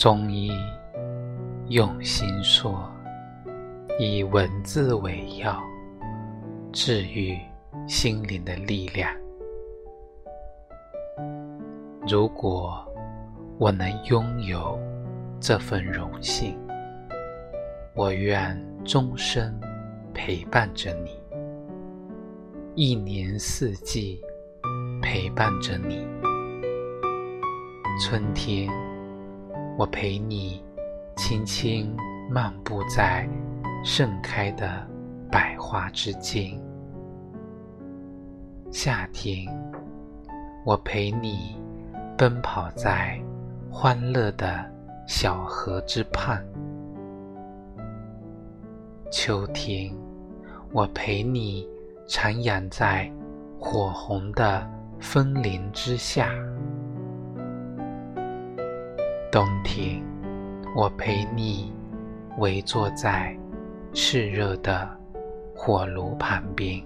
中医用心说，以文字为药，治愈心灵的力量。如果我能拥有这份荣幸，我愿终生陪伴着你，一年四季陪伴着你。春天，我陪你轻轻漫步在盛开的百花之间；夏天，我陪你奔跑在欢乐的小河之畔；秋天，我陪你徜徉在火红的枫林之下。冬天，我陪你围坐在炽热的火炉旁边。